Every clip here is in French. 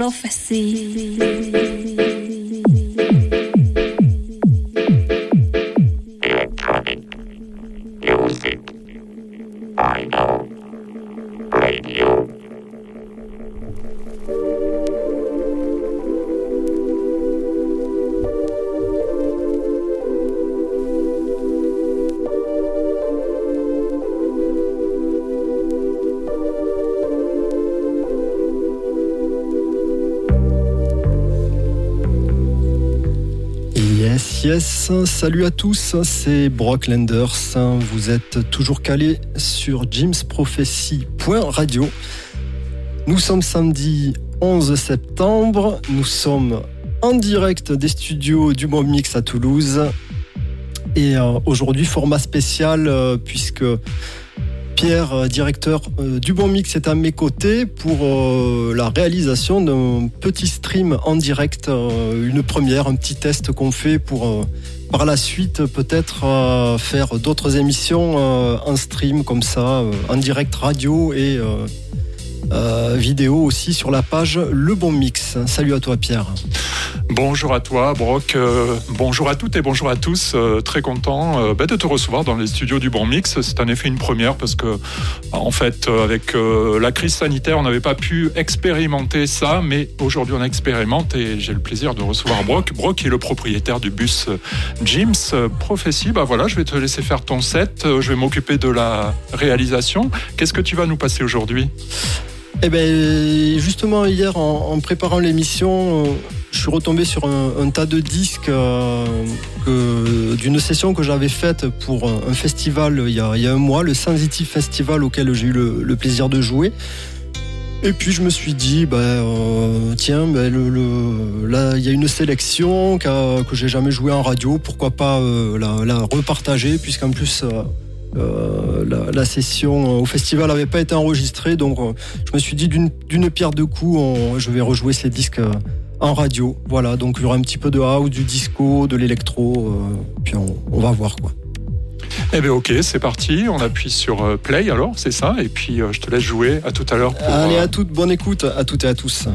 prophecy. Salut à tous, c'est Brock Lenders. Vous êtes toujours calé sur jamesprophecy.radio. Nous sommes samedi 11 septembre, nous sommes en direct des studios du Bon Mix à Toulouse. Et euh, aujourd'hui, format spécial, euh, puisque Pierre, euh, directeur euh, du Bon Mix, est à mes côtés pour euh, la réalisation d'un petit stream en direct, une première, un petit test qu'on fait pour par la suite peut-être faire d'autres émissions en stream comme ça, en direct radio et vidéo aussi sur la page Le Bon Mix. Salut à toi Pierre. Bonjour à toi Brock, euh, bonjour à toutes et bonjour à tous. Euh, très content bah, de te recevoir dans les studios du Bon Mix. C'est en effet une première parce que en fait avec la crise sanitaire on n'avait pas pu expérimenter ça, mais aujourd'hui on expérimente et j'ai le plaisir de recevoir Brock. Brock est le propriétaire du bus James Prophecy. Bah voilà, je vais te laisser faire ton set. Je vais m'occuper de la réalisation. Qu'est-ce que tu vas nous passer aujourd'hui? Eh bien, justement, hier, en, préparant l'émission, euh, suis retombé sur un, tas de disques euh, d'une session que j'avais faite pour un, festival il y, a, un mois, le Sensitive Festival auquel j'ai eu le, plaisir de jouer. Et puis je me suis dit, ben, euh, tiens, ben, là il y a une sélection que j'ai jamais joué en radio, pourquoi pas la, la, repartager, puisqu'en plus euh, la, session au festival n'avait pas été enregistrée, donc euh, je me suis dit d'une pierre deux coups, je vais rejouer ces disques euh, en radio. Voilà, donc il y aura un petit peu de house, du disco, de l'électro, puis on, va voir quoi. Eh bien ok, c'est parti, on appuie sur play alors, c'est ça, et puis je te laisse jouer, à tout à l'heure. Allez, à toute bonne écoute, à toutes et à tous.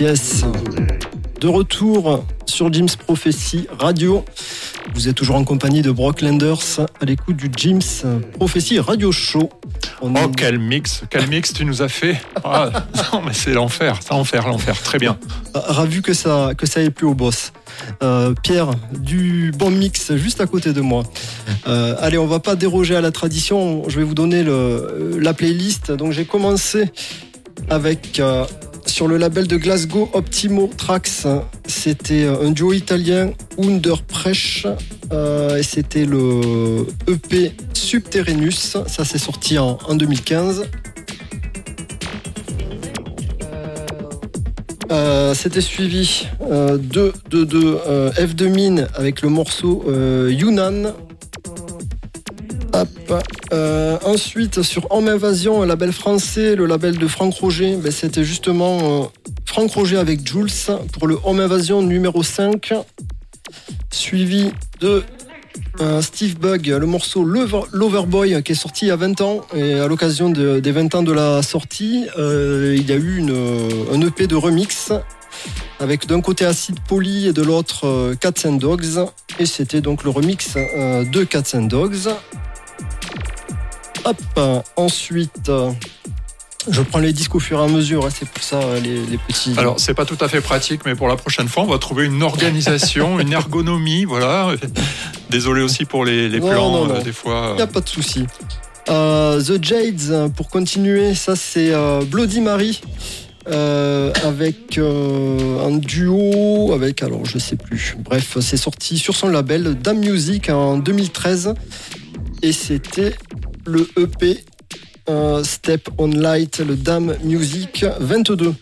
Yes. De retour sur Jim's Prophecy Radio. Vous êtes toujours en compagnie de Brock Lenders à l'écoute du Jim's Prophecy Radio Show. On oh, quel mix, quel mix tu nous as fait. Ah, non, mais c'est l'enfer, c'est l'enfer, l'enfer. Très bien. Ravu que ça, que ça ait plus au boss. Euh, Pierre, du bon mix juste à côté de moi. Euh, allez, on va pas déroger à la tradition. Je vais vous donner le, la playlist. Donc, j'ai commencé avec euh, sur le label de Glasgow Optimo Tracks. C'était un duo italien Underpresh euh, et c'était le EP Subterranus. Ça s'est sorti en, 2015. Euh, c'était suivi euh, de, de, de F2 Mine avec le morceau Yunnan euh, ensuite, sur Homme Invasion, un label français, le label de Franck Roger, ben, c'était justement euh, Franck Roger avec Jules pour le Home Invasion numéro 5, suivi de euh, Steve Bug, le morceau Loverboy qui est sorti il y a 20 ans. Et à l'occasion des 20 ans de la sortie, il y a eu un EP de remix avec d'un côté Acid Poly et de l'autre Cats and Dogs. Et c'était donc le remix de Cats and Dogs. Hop, ensuite, je prends les disques au fur et à mesure, hein, c'est pour ça les, petits. Alors, c'est pas tout à fait pratique, mais pour la prochaine fois, on va trouver une organisation, une ergonomie, voilà. Désolé aussi pour les, plans, euh, des fois. Il n'y a pas de souci. Euh, The Jades, pour continuer, ça c'est euh, Bloody Mary. avec un duo, avec alors je sais plus. Bref, c'est sorti sur son label Dam Music en 2013 et c'était le EP Step on Light, le Dame Music 22.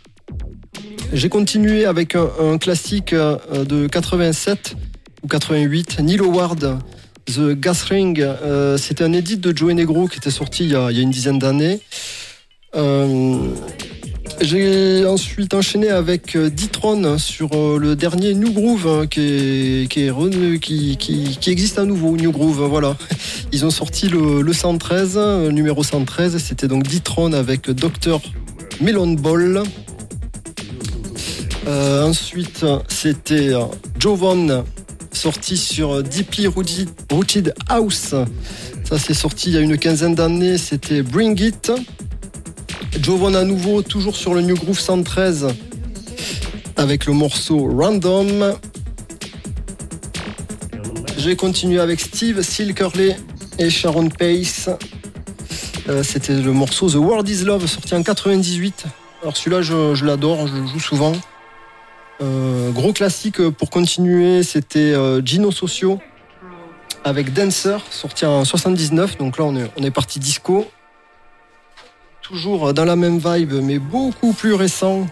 J'ai continué avec un, classique euh, de 87 ou 88, Neil Howard, The Gas Ring. Euh, c'était un edit de Joey Negro qui était sorti il y a, une dizaine d'années. J'ai ensuite enchaîné avec euh, D-Tron sur euh, le dernier New Groove hein, qui, existe à nouveau, New Groove, voilà. Ils ont sorti le, 113, euh, numéro 113, c'était donc D-Tron avec Dr. Melon Ball. ensuite, c'était Jovan sorti sur Deeply Rooted House. Ça, c'est sorti il y a une quinzaine d'années, c'était Bring It. Jovan à nouveau, toujours sur le New Groove 113 avec le morceau Random. J'ai continué avec Steve Silkerley et Sharon Pace. Euh, c'était le morceau The World is Love sorti en 98. Alors celui-là je, l'adore, je le joue souvent. Euh, gros classique pour continuer, c'était euh, Gino Socio avec Dancer sorti en 79. Donc là on est parti disco toujours dans la même vibe, mais beaucoup plus récent.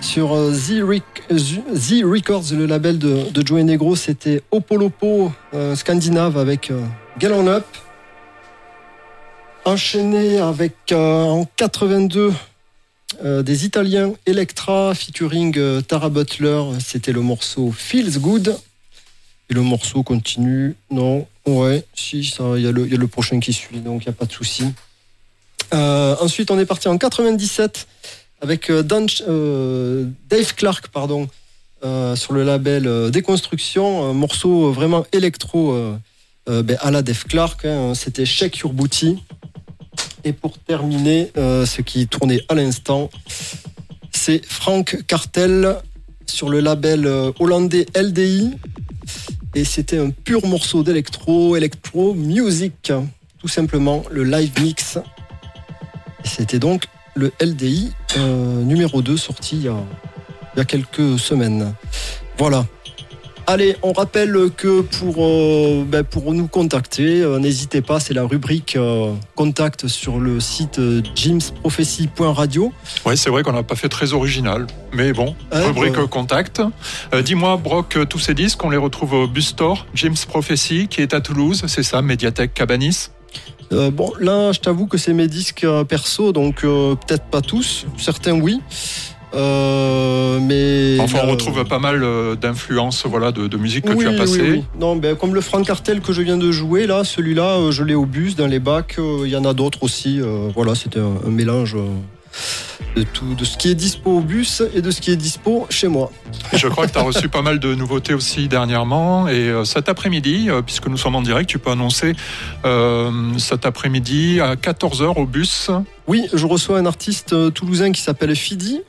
Sur euh, The, Records, le label de, de Joey Negro, c'était Opolopo euh, scandinave avec euh, Gallon Up. Enchaîné avec en 82 des Italiens Electra featuring Tara Butler, c'était le morceau Feels Good. Et le morceau continue. Non, ouais, si, il y a le prochain qui suit, donc il n'y a pas de souci. Euh, ensuite, on est parti en 97 avec euh, euh, Dave Clark, pardon, sur le label Déconstruction, un morceau vraiment électro ben, à la Dave Clark. hein, C'était Shake Your Booty. Et pour terminer, ce qui tournait à l'instant, c'est Frank Cartel sur le label hollandais LDI. Et c'était un pur morceau d'électro, électro music, tout simplement le live mix. C'était donc le LDI euh, numéro 2 sorti il y, a, il y a quelques semaines. Voilà. Allez, on rappelle que pour, euh, ben, pour nous contacter, euh, n'hésitez pas, c'est la rubrique euh, contact sur le site jimsprophecy.radio. Ouais, c'est vrai qu'on n'a pas fait très original, mais bon, Ouais, rubrique bah. contact. Dis-moi, Brock, tous ces disques, on les retrouve au Bus Store, James Prophecy, qui est à Toulouse, c'est ça, Médiathèque Cabanis? Euh, bon, là, je t'avoue que c'est mes disques euh, perso, donc euh, peut-être pas tous, certains oui. Euh, mais Enfin, on retrouve pas mal d'influences voilà, de, de musique que oui, tu as oui, oui. Non, ben, comme le Frank Cartel que je viens de jouer, là, celui-là, je l'ai au bus, dans les bacs. Il y en a d'autres aussi. voilà, c'était un, un mélange de tout, de ce qui est dispo au bus et de ce qui est dispo chez moi. Et je crois que tu as reçu pas mal de nouveautés aussi dernièrement. Et euh, cet après-midi, euh, puisque nous sommes en direct, tu peux annoncer euh, cet après-midi à 14h au bus. Oui, je reçois un artiste toulousain qui s'appelle Fidi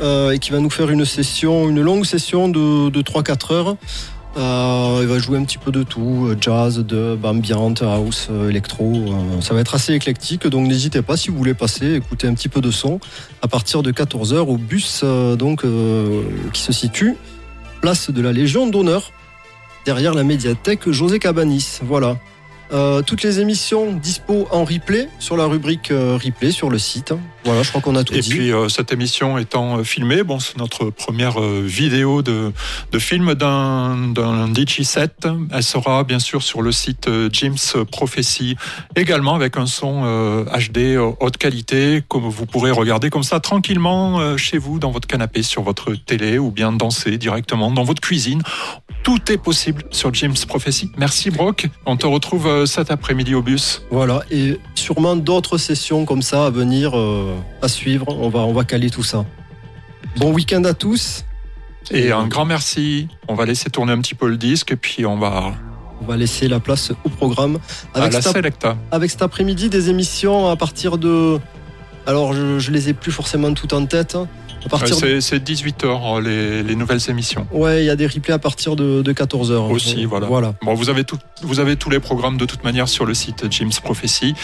euh, et qui va nous faire une session, une longue session de, de 3-4 heures. Euh, il va jouer un petit peu de tout, euh, jazz, dub, ambient, house, électro. euh, ça va être assez éclectique, donc n'hésitez pas si vous voulez passer, écouter un petit peu de son à partir de 14h au bus donc, qui se situe place de la Légion d'honneur, derrière la médiathèque José Cabanis. Voilà. Euh, toutes les émissions dispo en replay sur la rubrique euh, replay sur le site. Voilà, je crois qu'on a tout Et dit. puis euh, cette émission étant filmée, bon, c'est notre première vidéo de, de film d'un DJ set. Elle sera bien sûr sur le site Jim's Prophecy, également avec un son HD haute qualité, comme vous pourrez regarder comme ça tranquillement chez vous, dans votre canapé, sur votre télé, ou bien danser directement dans votre cuisine. Tout est possible sur Jim's Prophecy. Merci Brock. On te retrouve euh, cet après-midi au bus. Voilà, et sûrement d'autres sessions comme ça à venir, euh, à suivre. On va, on va caler tout ça. Bon week-end à tous. Et un grand merci. On va laisser tourner un petit peu le disque et puis on va On va laisser la place au programme. à Avec, la avec cet après-midi des émissions à partir de. Alors, je, je les ai plus forcément toutes en tête. À partir de- Euh, C'est 18h les, les nouvelles émissions. Ouais, il y a des replays à partir de, 14h. Aussi, voilà. Voilà. Bon, vous avez, tout, vous avez tous les programmes de toute manière sur le site Jim's Prophecy.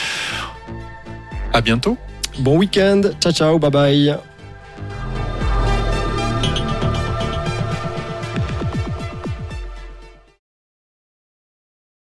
À bientôt. Bon week-end. Ciao, ciao. Bye bye.